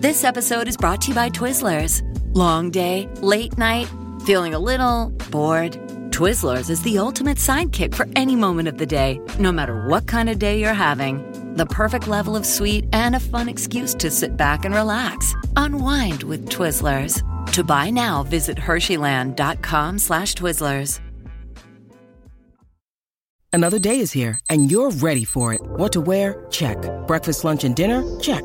This episode is brought to you by Twizzlers. Long day, late night, feeling a little bored. Twizzlers is the ultimate sidekick for any moment of the day, no matter what kind of day you're having. The perfect level of sweet and a fun excuse to sit back and relax. Unwind with Twizzlers. To buy now, visit Hersheyland.com slash Twizzlers. Another day is here, and you're ready for it. What to wear? Check. Breakfast, lunch, and dinner? Check.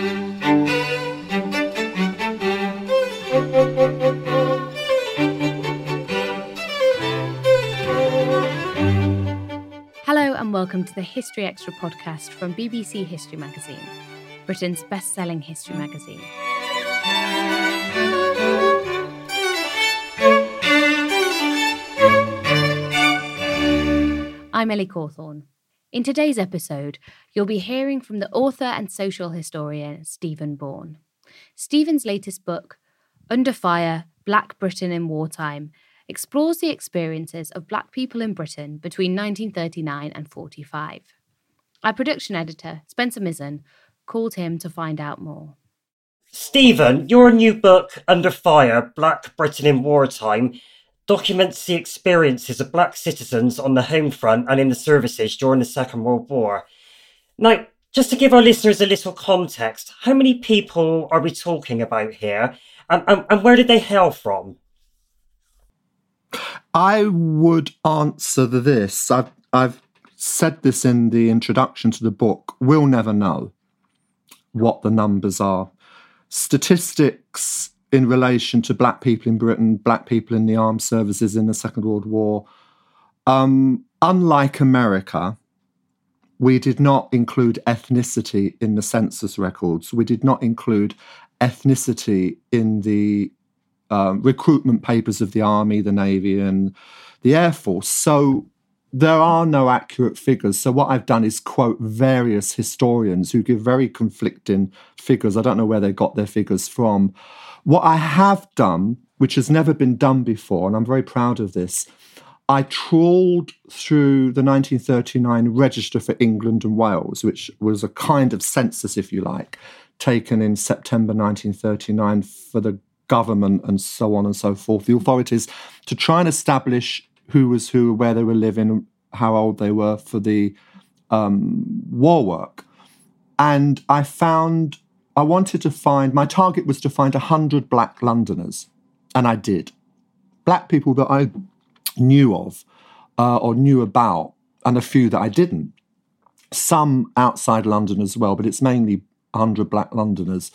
And welcome to the History Extra podcast from BBC History Magazine, Britain's best selling history magazine. I'm Ellie Cawthorne. In today's episode, you'll be hearing from the author and social historian Stephen Bourne. Stephen's latest book, Under Fire Black Britain in Wartime, explores the experiences of black people in Britain between 1939 and 45. Our production editor, Spencer Mizen, called him to find out more. Stephen, your new book, Under Fire Black Britain in Wartime, documents the experiences of black citizens on the home front and in the services during the Second World War. Now, just to give our listeners a little context, how many people are we talking about here? And, and, and where did they hail from? I would answer this. I've, I've said this in the introduction to the book. We'll never know what the numbers are. Statistics in relation to black people in Britain, black people in the armed services in the Second World War. Um, unlike America, we did not include ethnicity in the census records. We did not include ethnicity in the uh, recruitment papers of the Army, the Navy, and the Air Force. So there are no accurate figures. So what I've done is quote various historians who give very conflicting figures. I don't know where they got their figures from. What I have done, which has never been done before, and I'm very proud of this, I trawled through the 1939 Register for England and Wales, which was a kind of census, if you like, taken in September 1939 for the government and so on and so forth, the authorities, to try and establish who was who, where they were living, how old they were for the um, war work. And I found I wanted to find, my target was to find 100 black Londoners, and I did. Black people that I knew of uh, or knew about, and a few that I didn't. Some outside London as well, but it's mainly 100 black Londoners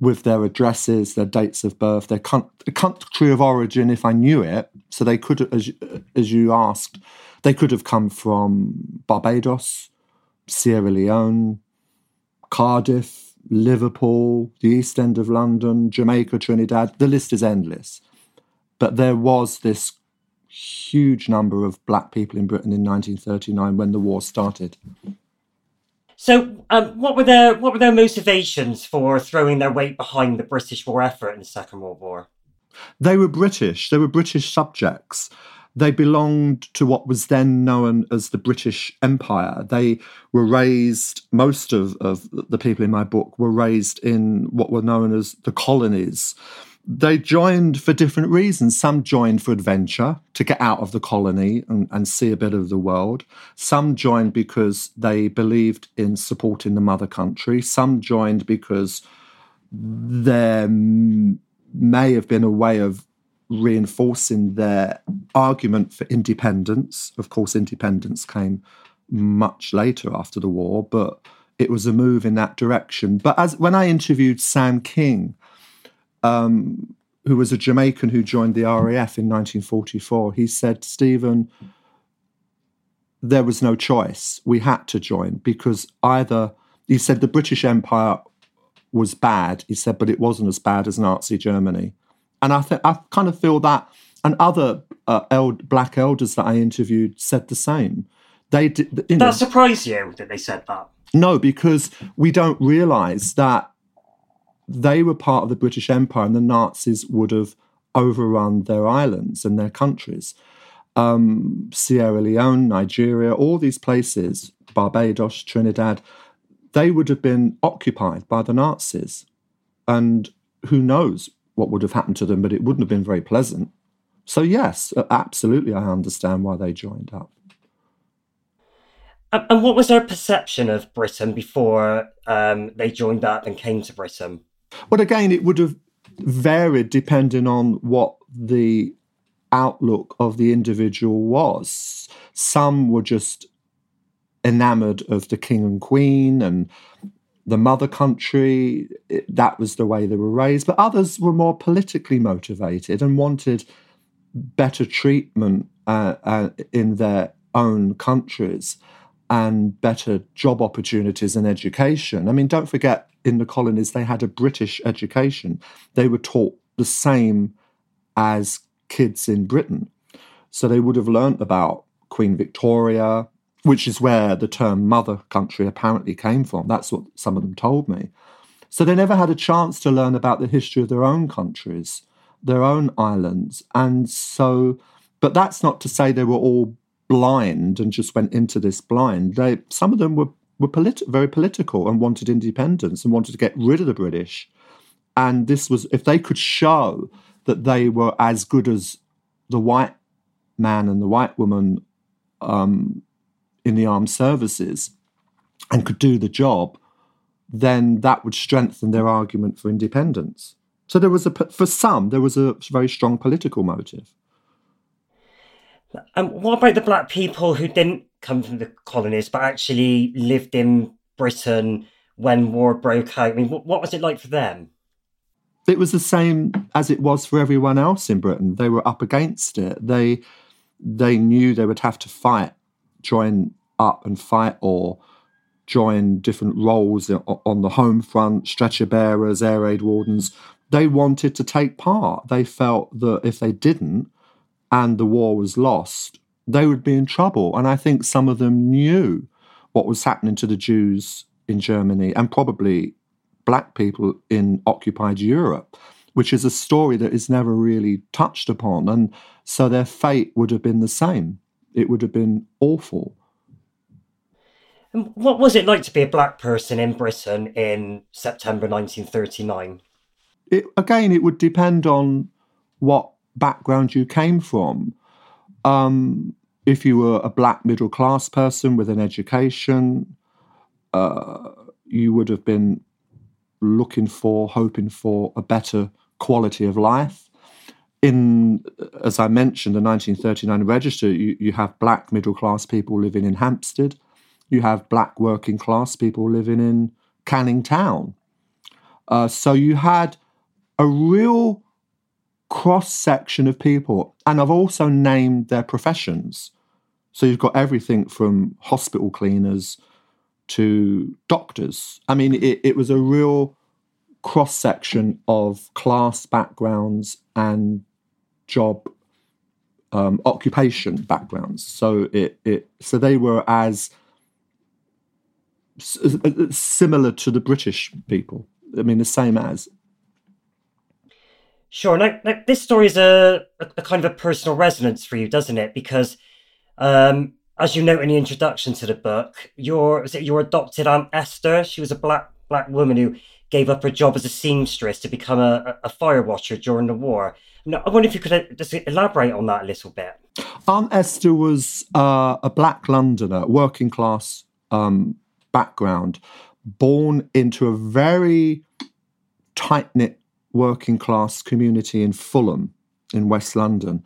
with their addresses, their dates of birth, their country of origin, if I knew it. So they could, as, as you asked, They could have come from Barbados, Sierra Leone, Cardiff, Liverpool, the East End of London, Jamaica, Trinidad. The list is endless. But there was this huge number of black people in Britain in 1939 when the war started. So, um, what were their what were their motivations for throwing their weight behind the British war effort in the Second World War? They were British. They were British subjects. They belonged to what was then known as the British Empire. They were raised, most of, of the people in my book were raised in what were known as the colonies. They joined for different reasons. Some joined for adventure, to get out of the colony and, and see a bit of the world. Some joined because they believed in supporting the mother country. Some joined because there may have been a way of reinforcing their argument for independence. Of course, independence came much later after the war, but it was a move in that direction. But as when I interviewed Sam King, um, who was a Jamaican who joined the RAF in 1944, he said, Stephen, there was no choice. We had to join because either, he said, the British Empire was bad. He said, but it wasn't as bad as Nazi Germany. And I think I kind of feel that, and other uh, eld- black elders that I interviewed said the same. They did. You know, that surprised you that they said that? No, because we don't realise that they were part of the British Empire, and the Nazis would have overrun their islands and their countries. Um, Sierra Leone, Nigeria, all these places, Barbados, Trinidad, they would have been occupied by the Nazis. And who knows what would have happened to them, but it wouldn't have been very pleasant. So, yes, absolutely, I understand why they joined up. And what was their perception of Britain before um, they joined up and came to Britain? Well, again, it would have varied depending on what the outlook of the individual was. Some were just enamored of the king and queen and the mother country. That was the way they were raised. But others were more politically motivated and wanted better treatment uh, uh, in their own countries and better job opportunities and education. I mean, don't forget, in the colonies, they had a British education. They were taught the same as kids in Britain. So they would have learnt about Queen Victoria, which is where the term mother country apparently came from. That's what some of them told me. So they never had a chance to learn about the history of their own countries, their own islands. And so, but that's not to say they were all blind and just went into this blind. They, some of them were, were politi- very political and wanted independence and wanted to get rid of the British. And this was, if they could show that they were as good as the white man and the white woman um, in the armed services and could do the job, then that would strengthen their argument for independence. So there was a, for some, there was a very strong political motive. And um, what about the black people who didn't come from the colonies but actually lived in Britain when war broke out? I mean, what was it like for them? It was the same as it was for everyone else in Britain. They were up against it. They they knew they would have to fight join up and fight or join different roles on the home front, stretcher bearers, air raid wardens. They wanted to take part. They felt that if they didn't and the war was lost, they would be in trouble. And I think some of them knew what was happening to the Jews in Germany and probably black people in occupied Europe, which is a story that is never really touched upon. And so their fate would have been the same it would have been awful. And what was it like to be a black person in Britain in September 1939? It, again, it would depend on what background you came from. Um, if you were a black middle class person with an education, uh, you would have been looking for, hoping for a better quality of life in, as I mentioned, the 1939 register, you, you have black middle class people living in Hampstead, you have black working class people living in Canning Town. Uh, so you had a real cross section of people, and I've also named their professions. So you've got everything from hospital cleaners to doctors. I mean, it, it was a real cross section of class backgrounds and job um, occupation backgrounds. So it, it so they were as similar to the British people. I mean, the same as. Sure. Now, now this story is a, a, a, kind of a personal resonance for you, doesn't it? Because, um, as you note in the introduction to the book, your is it your adopted aunt Esther? She was a black black woman who gave up her job as a seamstress to become a, a fire watcher during the war. Now, I wonder if you could uh, just elaborate on that a little bit. Aunt Esther was uh, a black Londoner, working class um, background, born into a very tight knit working class community in Fulham, in West London.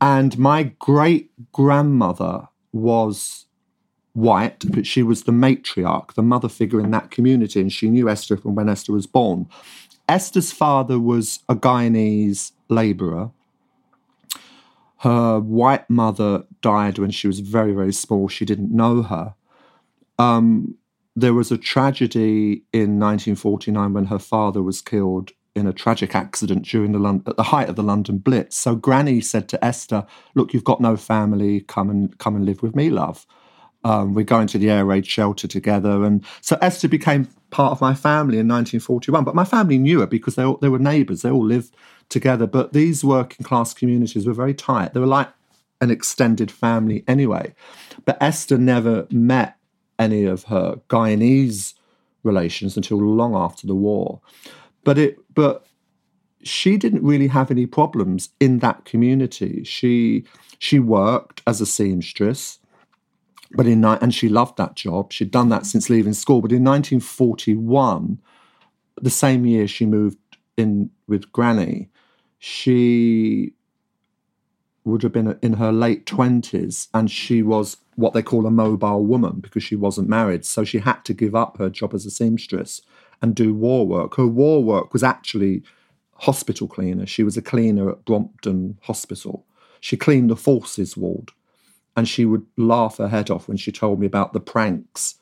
And my great grandmother was white, but she was the matriarch, the mother figure in that community, and she knew Esther from when Esther was born. Esther's father was a Guyanese labourer. Her white mother died when she was very, very small. She didn't know her. Um, there was a tragedy in 1949 when her father was killed in a tragic accident during the at the height of the London Blitz. So Granny said to Esther, "Look, you've got no family. Come and come and live with me, love." Um, we're going to the air raid shelter together. And so Esther became part of my family in 1941. But my family knew her because they, all, they were neighbours. They all lived together. But these working class communities were very tight. They were like an extended family anyway. But Esther never met any of her Guyanese relations until long after the war. But it but she didn't really have any problems in that community. She she worked as a seamstress but in and she loved that job. She'd done that since leaving school. But in 1941, the same year she moved in with Granny, she would have been in her late 20s and she was what they call a mobile woman because she wasn't married. So she had to give up her job as a seamstress and do war work. Her war work was actually hospital cleaner. She was a cleaner at Brompton Hospital. She cleaned the forces ward and she would laugh her head off when she told me about the pranks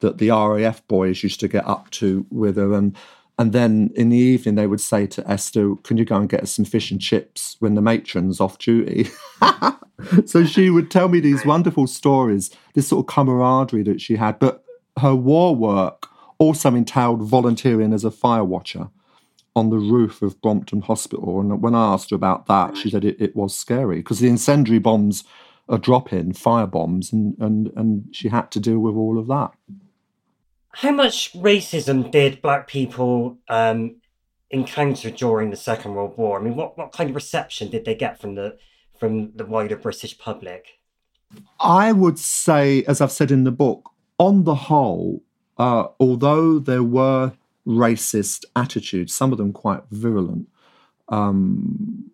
that the RAF boys used to get up to with her. And and then in the evening they would say to Esther, "Can you go and get us some fish and chips when the matron's off duty?" so she would tell me these wonderful stories, this sort of camaraderie that she had. But her war work also entailed volunteering as a fire watcher on the roof of Brompton Hospital. And when I asked her about that, she said it, it was scary because the incendiary bombs are drop in fire bombs and, and and she had to deal with all of that. How much racism did black people um, encounter during the second world war? I mean what, what kind of reception did they get from the from the wider british public? I would say as i've said in the book on the whole uh, although there were racist attitudes some of them quite virulent um,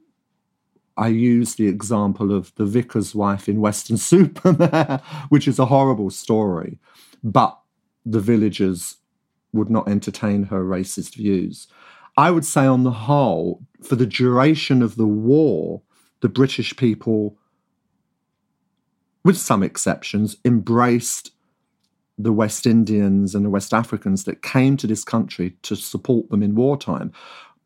I use the example of the vicar's wife in Weston-super-Mare, which is a horrible story, but the villagers would not entertain her racist views. I would say, on the whole, for the duration of the war, the British people, with some exceptions, embraced the West Indians and the West Africans that came to this country to support them in wartime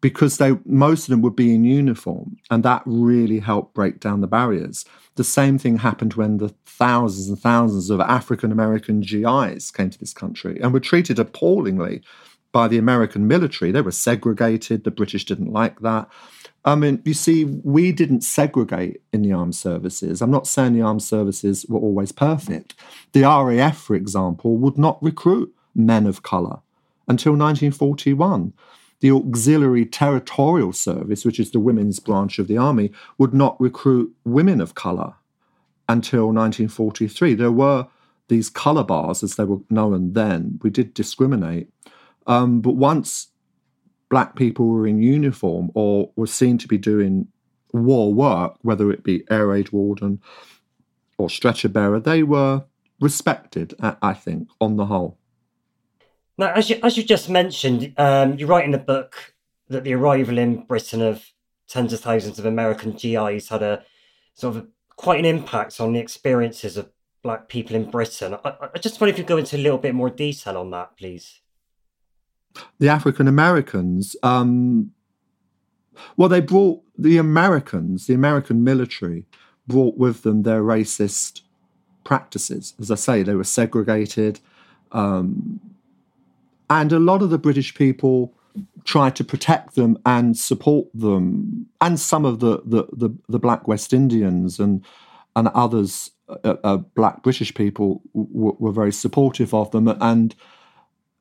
because they most of them would be in uniform and that really helped break down the barriers. The same thing happened when the thousands and thousands of african american gis came to this country and were treated appallingly by the american military. They were segregated the british didn't like that i mean you see we didn't segregate in the armed services i'm not saying the armed services were always perfect the raf for example would not recruit men of color until 1941 the Auxiliary Territorial Service, which is the women's branch of the army, would not recruit women of colour until 1943. There were these colour bars, as they were known then. We did discriminate. Um, but once black people were in uniform or were seen to be doing war work, whether it be air raid warden or stretcher bearer, they were respected, I think, on the whole. Now, as you as you just mentioned, um, you write in the book that the arrival in Britain of tens of thousands of American GIs had a sort of quite an impact on the experiences of black people in Britain. I, I just wonder if you go into a little bit more detail on that, please. The African Americans, um, well, they brought the Americans, the American military, brought with them their racist practices. As I say, they were segregated. Um, and a lot of the British people tried to protect them and support them, and some of the the, the, the black West Indians and and others, uh, uh, black British people, w- were very supportive of them. And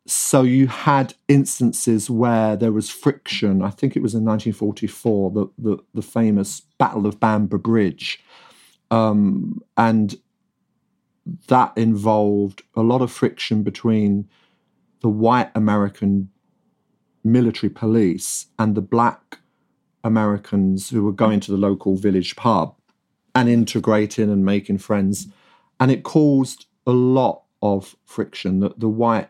so you had instances where there was friction. I think it was in 1944, the the, the famous Battle of Bamber Bridge, um, and that involved a lot of friction between the white American military police and the black Americans who were going to the local village pub and integrating and making friends. And it caused a lot of friction that the white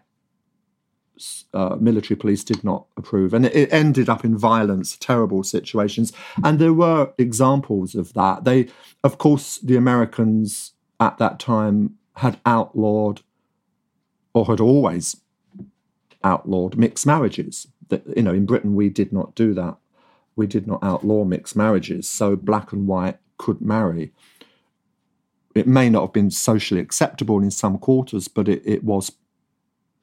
uh, military police did not approve. And it, it, ended up in violence, terrible situations. And there were examples of that. They, of course, the Americans at that time had outlawed or had always outlawed mixed marriages. That you know, in Britain we did not do that. We did not outlaw mixed marriages, so black and white could marry. It may not have been socially acceptable in some quarters, but it, it was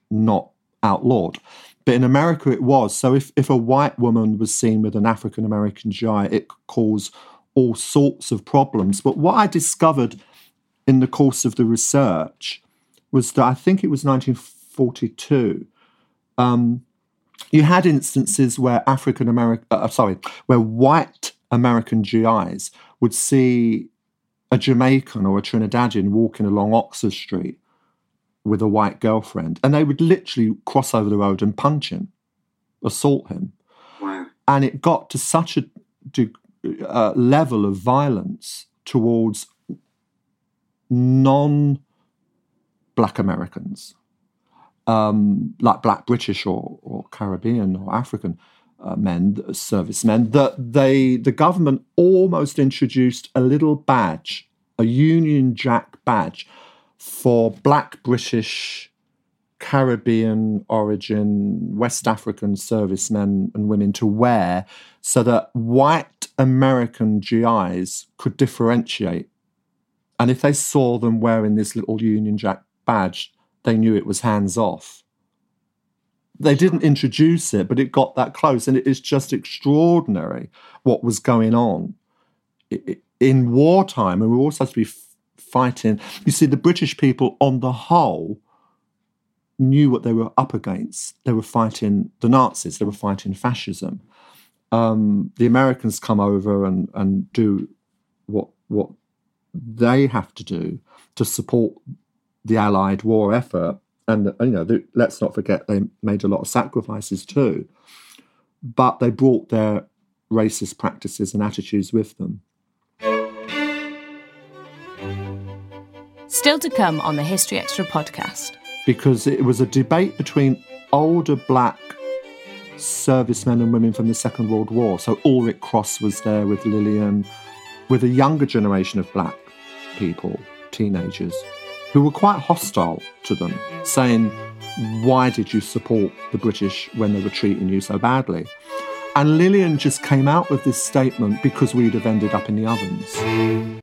not outlawed. But in America, it was. So if, if a white woman was seen with an African American GI, it could cause all sorts of problems. But what I discovered in the course of the research was that I think it was 1942 um, you had instances where African American, uh, sorry, where white American GIs would see a Jamaican or a Trinidadian walking along Oxford Street with a white girlfriend, and they would literally cross over the road and punch him, assault him. Wow. And it got to such a uh, level of violence towards non black Americans um, like black British or, or Caribbean or African uh, men, servicemen, that they the government almost introduced a little badge, a Union Jack badge, for black British, Caribbean origin, West African servicemen and women to wear, so that white American GIs could differentiate. And if they saw them wearing this little Union Jack badge, they knew it was hands off. They didn't introduce it, but it got that close. And it is just extraordinary what was going on in wartime. And we also supposed to be fighting. You see, the British people, on the whole, knew what they were up against. They were fighting the Nazis, they were fighting fascism. Um, the Americans come over and, and do what what they have to do to support the Allied war effort. And you know, the, let's not forget they made a lot of sacrifices too, but they brought their racist practices and attitudes with them. Still to come on the History Extra podcast. Because it was a debate between older black servicemen and women from the Second World War. So Ulric Cross was there with Lilian, with a younger generation of black people, teenagers who were quite hostile to them, saying, Why did you support the British when they were treating you so badly? And Lilian just came out with this statement because we'd have ended up in the ovens.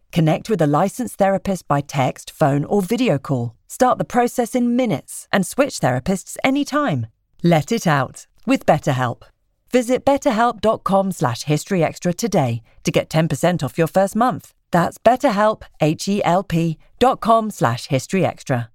Connect with a licensed therapist by text, phone, or video call. Start the process in minutes and switch therapists anytime. Let it out with BetterHelp. Visit betterhelp.com slash historyextra today to get 10% off your first month. That's betterhelp, H-E-L-P dot com slash historyextra.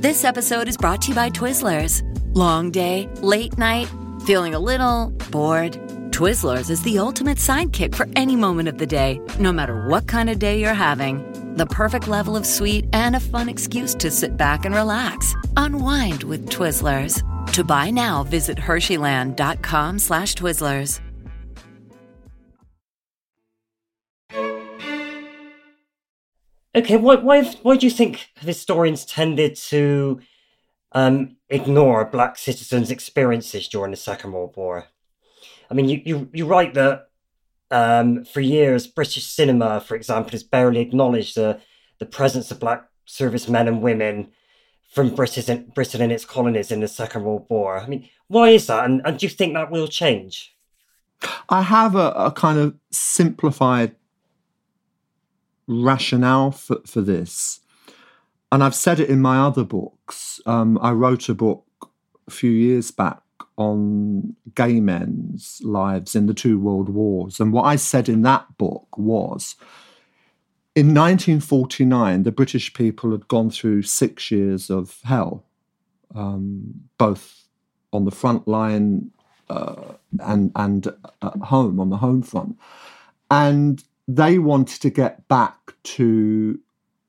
This episode is brought to you by Twizzlers. Long day, late night, feeling a little bored. Twizzlers is the ultimate sidekick for any moment of the day, no matter what kind of day you're having. The perfect level of sweet and a fun excuse to sit back and relax. Unwind with Twizzlers. To buy now, visit Hersheyland.com slash Twizzlers. Okay, why, why, why do you think historians tended to um, ignore black citizens' experiences during the Second World War? I mean, you, you, you write that um, for years, British cinema, for example, has barely acknowledged the, the presence of black servicemen and women from Britain, Britain and its colonies in the Second World War. I mean, why is that? And, and do you think that will change? I have a, a kind of simplified rationale for, for this. And I've said it in my other books. Um, I wrote a book a few years back on gay men's lives in the two world wars. And what I said in that book was in 1949, the British people had gone through six years of hell, um, both on the front line uh, and, and at home, on the home front. And they wanted to get back to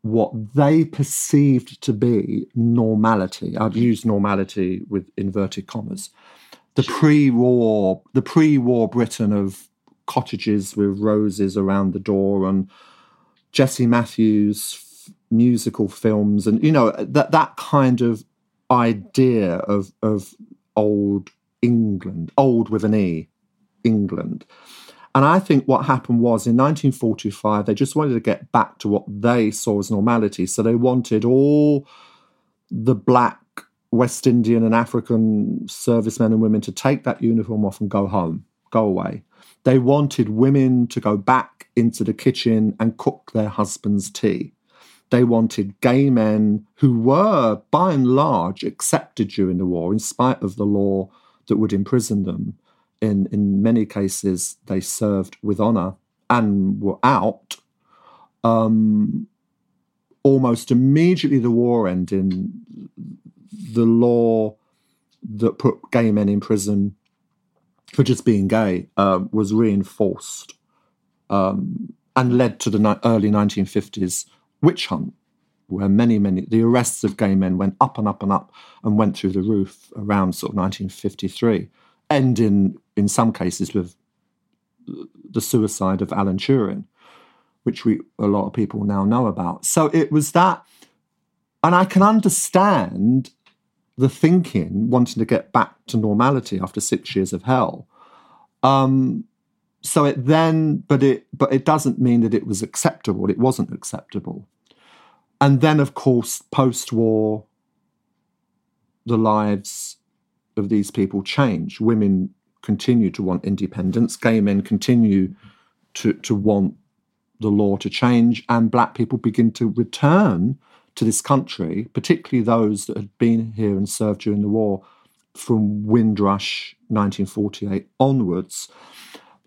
what they perceived to be normality. I've mm. used normality with inverted commas. The pre-war, the pre-war Britain of cottages with roses around the door and Jessie Matthews f- musical films, and you know that that kind of idea of of old England, old with an E, England. And I think what happened was in 1945, they just wanted to get back to what they saw as normality. So they wanted all the black West Indian and African servicemen and women to take that uniform off and go home, go away. They wanted women to go back into the kitchen and cook their husband's tea. They wanted gay men who were, by and large, accepted during the war, in spite of the law that would imprison them in, in many cases, they served with honor and were out. Um, almost immediately, the war ended, the law that put gay men in prison for just being gay uh, was reinforced um, and led to the ni- early 1950s witch hunt, where many, many, the arrests of gay men went up and up and up and went through the roof around sort of 1953 end in, some cases, with the suicide of Alan Turing, which we a lot of people now know about. So it was that, and I can understand the thinking wanting to get back to normality after six years of hell. Um, so it then, but it, but it doesn't mean that it was acceptable. It wasn't acceptable. And then, of course, post-war, the lives of these people change. Women continue to want independence, gay men continue to, to want the law to change, and black people begin to return to this country, particularly those that had been here and served during the war from Windrush 1948 onwards.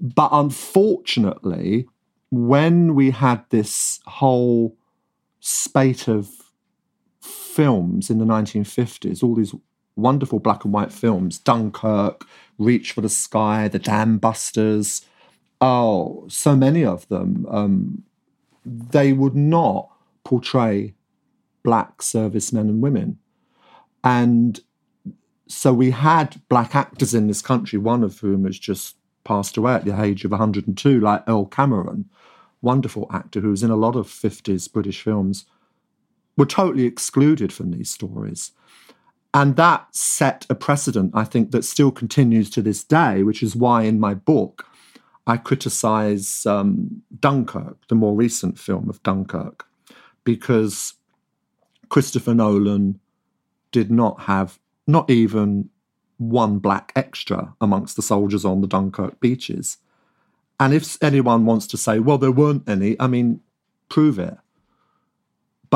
But unfortunately, when we had this whole spate of films in the 1950s, all these wonderful black and white films Dunkirk, Reach for the Sky, The Dam Busters. Oh, so many of them. Um, they would not portray black servicemen and women. And so we had black actors in this country, one of whom has just passed away at the age of 102, like Earl Cameron, wonderful actor who was in a lot of 50s British films were totally excluded from these stories. And that set a precedent, I think, that still continues to this day, which is why in my book I criticize um, Dunkirk, the more recent film of Dunkirk, because Christopher Nolan did not have not even one black extra amongst the soldiers on the Dunkirk beaches. And if anyone wants to say, well, there weren't any, I mean, prove it.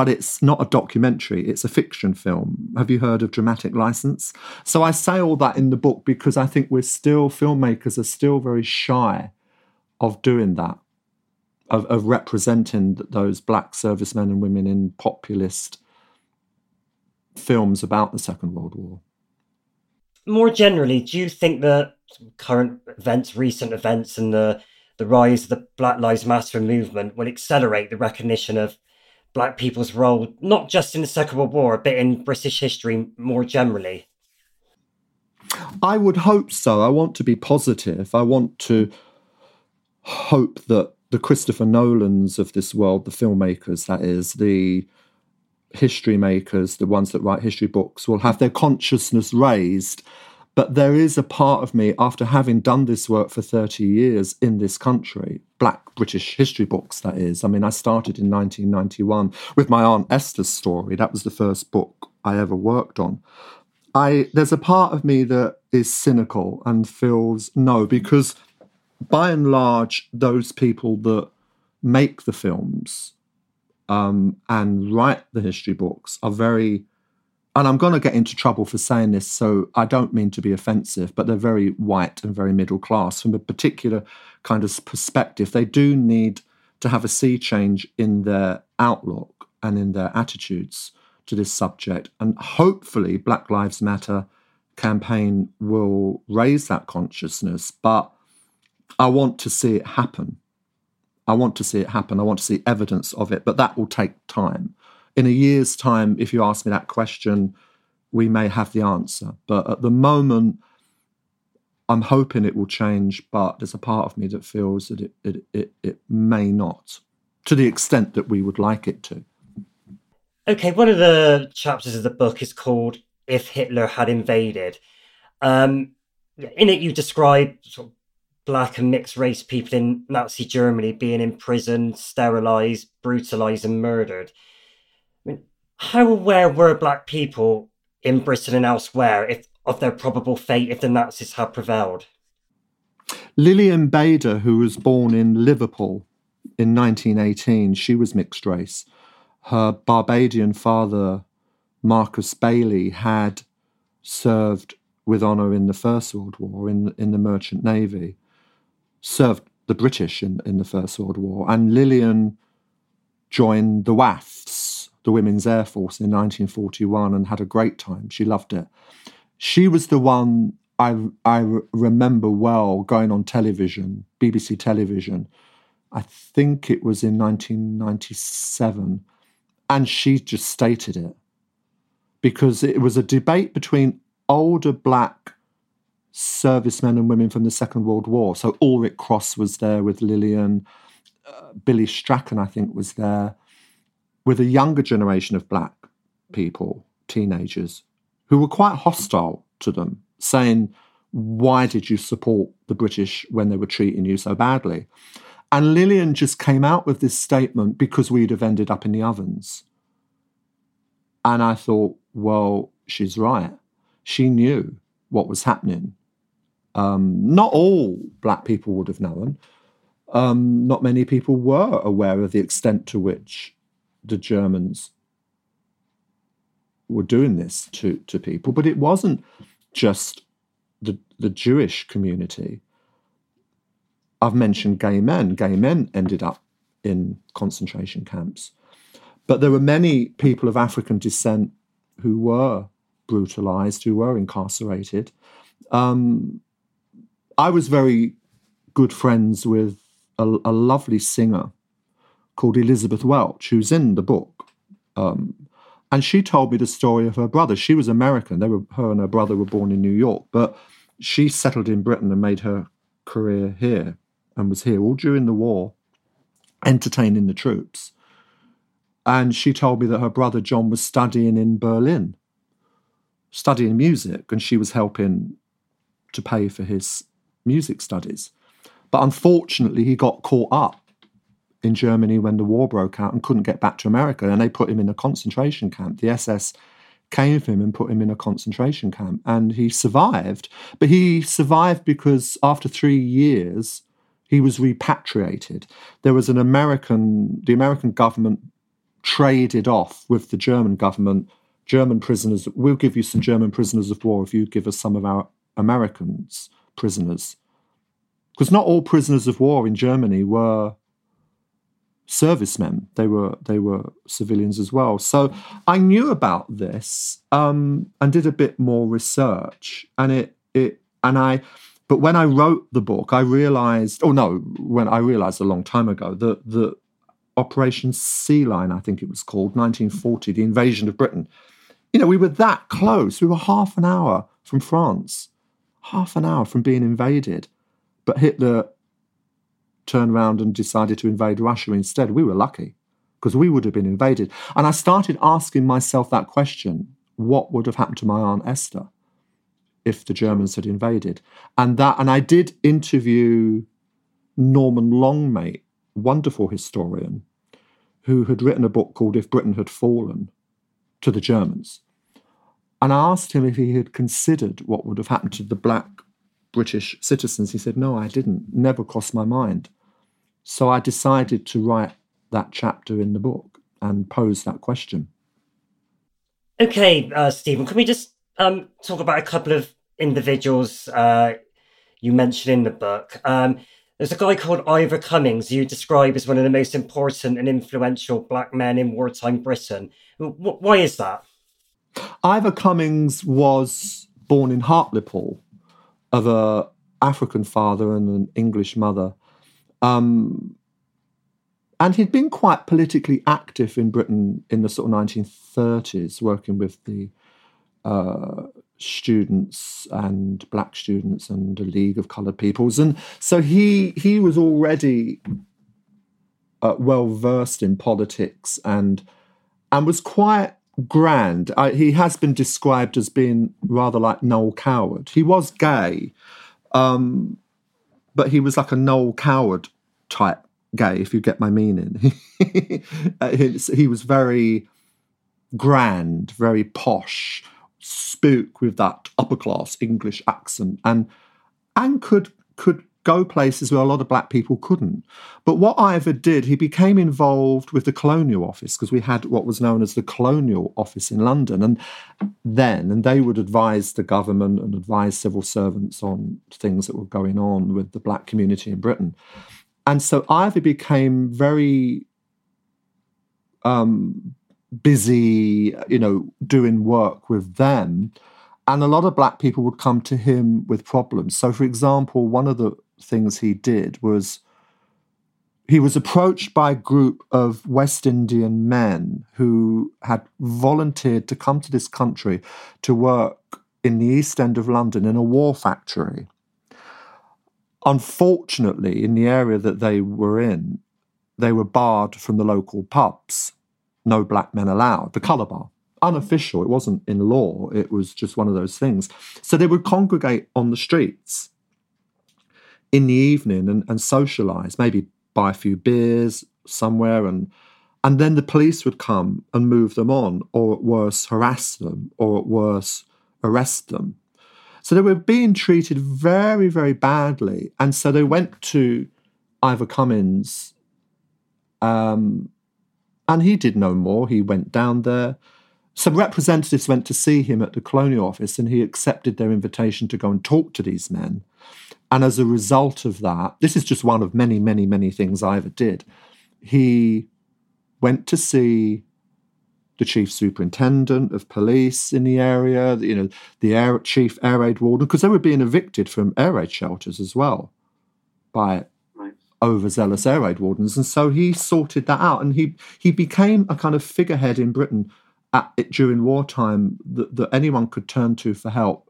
But it's not a documentary, it's a fiction film. Have you heard of dramatic license? So I say all that in the book because I think we're still, filmmakers are still very shy of doing that, of, of representing those black servicemen and women in populist films about the Second World War. More generally, do you think that current events, recent events, and the the rise of the Black Lives Matter movement will accelerate the recognition of black people's role, not just in the Second World War, but in British history more generally? I would hope so. I want to be positive. I want to hope that the Christopher Nolans of this world, the filmmakers, that is, the history makers, the ones that write history books, will have their consciousness raised. But there is a part of me, after having done this work for 30 years in this country, black British history books, that is. I mean, I started in 1991 with my Aunt Esther's story. That was the first book I ever worked on. I there's a part of me that is cynical and feels no, because by and large, those people that make the films um, and write the history books are very, and I'm going to get into trouble for saying this, so I don't mean to be offensive, but they're very white and very middle class from a particular kind of perspective. They do need to have a sea change in their outlook and in their attitudes to this subject. And hopefully, Black Lives Matter campaign will raise that consciousness. But I want to see it happen. I want to see it happen. I want to see evidence of it, but that will take time. In a year's time, if you ask me that question, we may have the answer. But at the moment, I'm hoping it will change, but there's a part of me that feels that it, it, it, it may not, to the extent that we would like it to. Okay, one of the chapters of the book is called If Hitler Had Invaded. Um, in it, you describe sort of black and mixed race people in Nazi Germany being imprisoned, sterilized, brutalized, and murdered. How aware were black people in Britain and elsewhere if, of their probable fate if the Nazis had prevailed? Lilian Bader, who was born in Liverpool in 1918, she was mixed race. Her Barbadian father, Marcus Bailey, had served with honour in the First World War in, in the Merchant Navy served the British in, in the First World War, and Lillian joined the WAAFs, the Women's Air Force, in 1941 and had a great time. She loved it. She was the one I, I remember well going on television, BBC television. I think it was in 1997. And she just stated it because it was a debate between older black servicemen and women from the Second World War. So Ulric Cross was there with Lilian, uh, Billy Strachan, I think, was there, with a younger generation of black people, teenagers, who were quite hostile to them, saying, Why did you support the British when they were treating you so badly? And Lilian just came out with this statement because we'd have ended up in the ovens. And I thought, well, she's right. She knew what was happening. Um, not all black people would have known. Um, not many people were aware of the extent to which the Germans were doing this to, to people. But it wasn't just the, the Jewish community. I've mentioned gay men. Gay men ended up in concentration camps. But there were many people of African descent who were brutalized, who were incarcerated. Um, I was very good friends with a, a, lovely singer called Elizabeth Welch, who's in the book. Um, and she told me the story of her brother. She was American. They were her and her brother were born in New York, but she settled in Britain and made her career here and was here all during the war, entertaining the troops. and she told me that her brother John was studying in Berlin, studying music, and she was helping to pay for his music studies. But unfortunately, he got caught up in Germany when the war broke out and couldn't get back to America, and they put him in a concentration camp. The SS came for him and put him in a concentration camp, and he survived. But he survived because after three years, he was repatriated. There was an American, the American government traded off with the German government German prisoners. We'll give you some German prisoners of war if you give us some of our Americans prisoners. Because not all prisoners of war in Germany were servicemen; they were they were civilians as well. So I knew about this um, and did a bit more research, and it it and I. But when I wrote the book, I realized. Oh no, when I realized a long time ago that the Operation Sea Lion, I think it was called, 1940, the invasion of Britain. You know, we were that close. We were half an hour from France, half an hour from being invaded. But Hitler turned around and decided to invade Russia instead. We were lucky because we would have been invaded. And I started asking myself that question what would have happened to my Aunt Esther if the Germans had invaded? And that, and I did interview Norman Longmate, wonderful historian, who had written a book called If Britain Had Fallen to the Germans. And I asked him if he had considered what would have happened to the black British citizens. He said, No, I didn't. Never crossed my mind. So I decided to write that chapter in the book and pose that question. Okay, uh, Stephen, can we just um, talk about a couple of individuals uh, you mentioned in the book? Um, there's a guy called Ivor Cummings you describe as one of the most important and influential black men in wartime Britain. W- why is that? Ivor Cummings was born in Hartlepool of a African father and an English mother. Um, and he'd been quite politically active in Britain in the sort of 1930s, working with the uh, students and black students and a League of Coloured Peoples, and so he he was already uh, well versed in politics and and was quite grand. I, he has been described as being rather like Noel Coward. He was gay, um, but he was like a Noel Coward type gay, if you get my meaning. Uh, he was very grand, very posh, spoke with that upper class English accent, and and could could go places where a lot of black people couldn't. But what Ivor did, he became involved with the Colonial Office because we had what was known as the Colonial Office in London, and then and they would advise the government and advise civil servants on things that were going on with the black community in Britain. And so Ivor became very um, busy, you know, doing work with them. And a lot of black people would come to him with problems. So, for example, one of the things he did was he was approached by a group of West Indian men who had volunteered to come to this country to work in the East End of London in a war factory. Unfortunately, in the area that they were in, they were barred from the local pubs. No black men allowed, the colour bar. Unofficial, it wasn't in law, it was just one of those things. So they would congregate on the streets in the evening and, and socialize, maybe buy a few beers somewhere and and then the police would come and move them on, or at worse, harass them, or at worse, arrest them. So they were being treated very, very badly. And so they went to Ivor Cummings, um, and he did no more. He went down there. Some representatives went to see him at the colonial office, and he accepted their invitation to go and talk to these men. And as a result of that, this is just one of many, many, many things Ivor did. He went to see the chief superintendent of police in the area, you know, the air, chief air raid warden, because they were being evicted from air raid shelters as well by right. overzealous air raid wardens. And so he sorted that out, and he he became a kind of figurehead in Britain at during wartime that, that anyone could turn to for help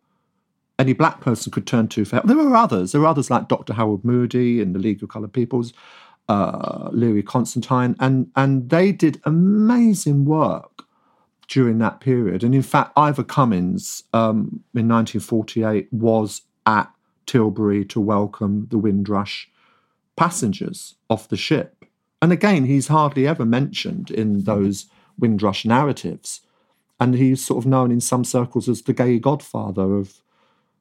any black person could turn to for help. There were others. There were others like Dr. Harold Moody and the League of Coloured Peoples. uh, Learie Constantine, and and they did amazing work during that period. And in fact, Ivor Cummings um, in 1948 was at Tilbury to welcome the Windrush passengers off the ship. And again, he's hardly ever mentioned in those Windrush narratives. And he's sort of known in some circles as the gay godfather of,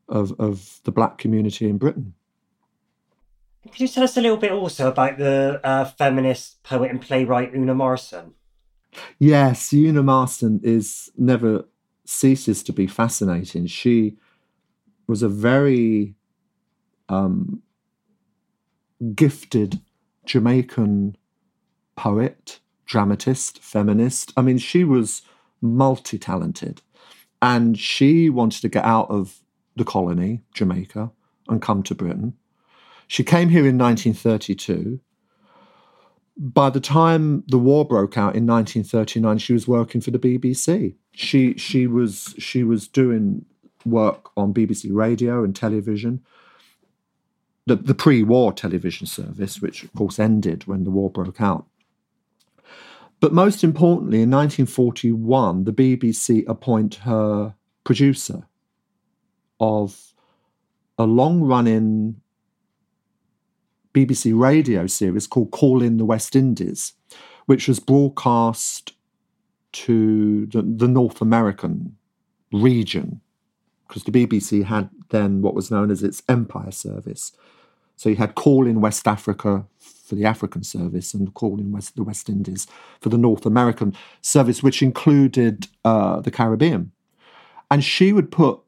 of, of the black community in Britain. Could you tell us a little bit also about the uh, feminist poet and playwright Una Marson? Yes, Una Marson is never ceases to be fascinating. She was a very um, gifted Jamaican poet, dramatist, feminist. I mean, she was multi talented. And she wanted to get out of the colony, Jamaica, and come to Britain. She came here in 1932. By the time the war broke out in 1939, she was working for the BBC. She she was she was doing work on BBC radio and television the, the pre war television service, which of course ended when the war broke out. But most importantly, in 1941, the BBC appoint her producer of a long running BBC radio series called Calling the West Indies, which was broadcast to the, the North American region, because the BBC had then what was known as its Empire Service, so you had calling West Africa for the African service and calling West, the West Indies for the North American service, which included uh, the Caribbean. And she would put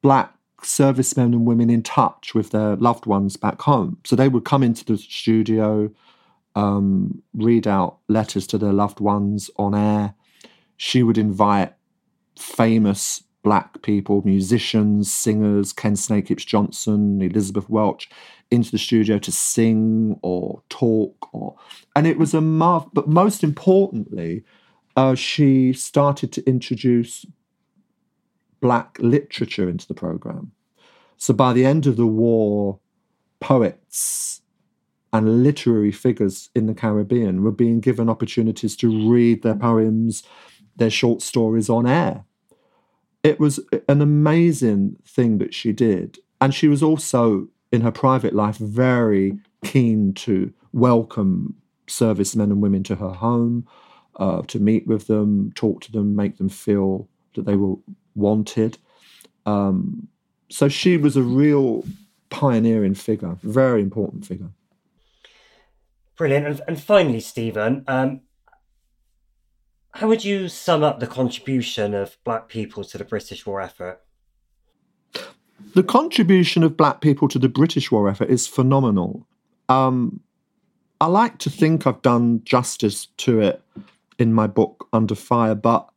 black servicemen and women in touch with their loved ones back home. So they would come into the studio, um, read out letters to their loved ones on air. She would invite famous black people, musicians, singers, Ken Snakehips Johnson, Elizabeth Welch, into the studio to sing or talk or and it was a marvel but most importantly uh, she started to introduce black literature into the program. So by the end of the war poets and literary figures in the caribbean were being given opportunities to read their poems their short stories on air. It was an amazing thing that she did. And she was also in her private life very keen to welcome servicemen and women to her home, uh, to meet with them, talk to them, make them feel that they were wanted. Um, so she was a real pioneering figure, very important figure. Brilliant. And, and finally, Stephen, um, how would you sum up the contribution of Black people to the British war effort? The contribution of black people to the British war effort is phenomenal. Um, I like to think I've done justice to it in my book Under Fire, but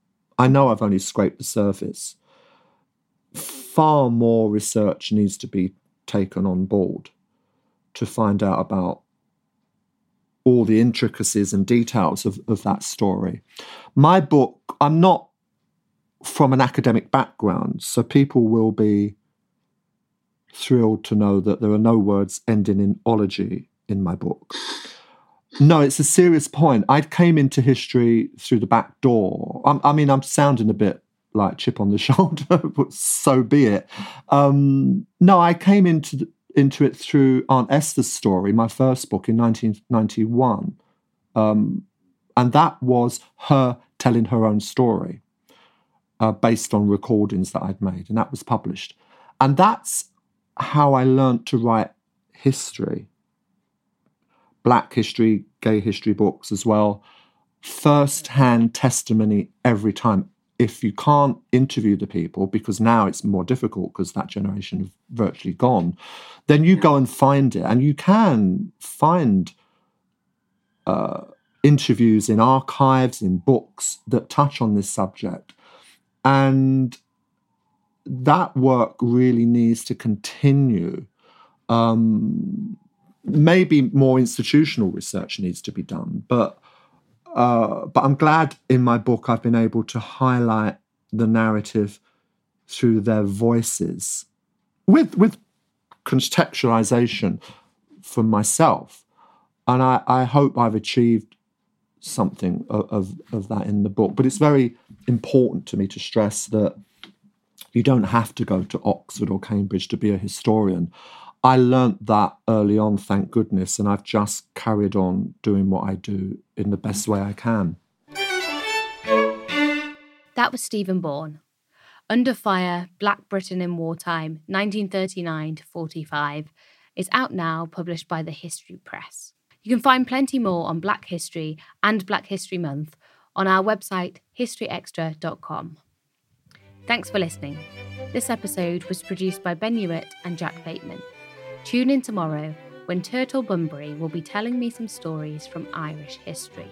I know I've only scraped the surface. Far more research needs to be taken on board to find out about all the intricacies and details of, of that story. My book, I'm not from an academic background, so people will be thrilled to know that there are no words ending in ology in my book. No, it's a serious point. I came into history through the back door. I, I mean, I'm sounding a bit like chip on the shoulder, but so be it. Um, no, I came into into it through Aunt Esther's story, my first book in 1991, um, and that was her telling her own story uh, based on recordings that I'd made, and that was published. And that's how I learned to write history, black history, gay history books as well. First hand testimony every time. If you can't interview the people, because now it's more difficult because that generation have virtually gone, then you go and find it. And you can find uh, interviews in archives, in books that touch on this subject. And that work really needs to continue. Um, maybe more institutional research needs to be done, but uh, but I'm glad in my book I've been able to highlight the narrative through their voices, with with contextualization for myself. and I, I hope I've achieved something of, of, of that in the book. But it's very important to me to stress that you don't have to go to Oxford or Cambridge to be a historian. I learnt that early on, thank goodness, and I've just carried on doing what I do in the best way I can. That was Stephen Bourne. Under Fire Black Britain in Wartime, 1939 to 45, is out now, published by the History Press. You can find plenty more on Black History and Black History Month on our website, historyextra.com. Thanks for listening. This episode was produced by Ben Hewitt and Jack Bateman. Tune in tomorrow when Turtle Bunbury will be telling me some stories from Irish history.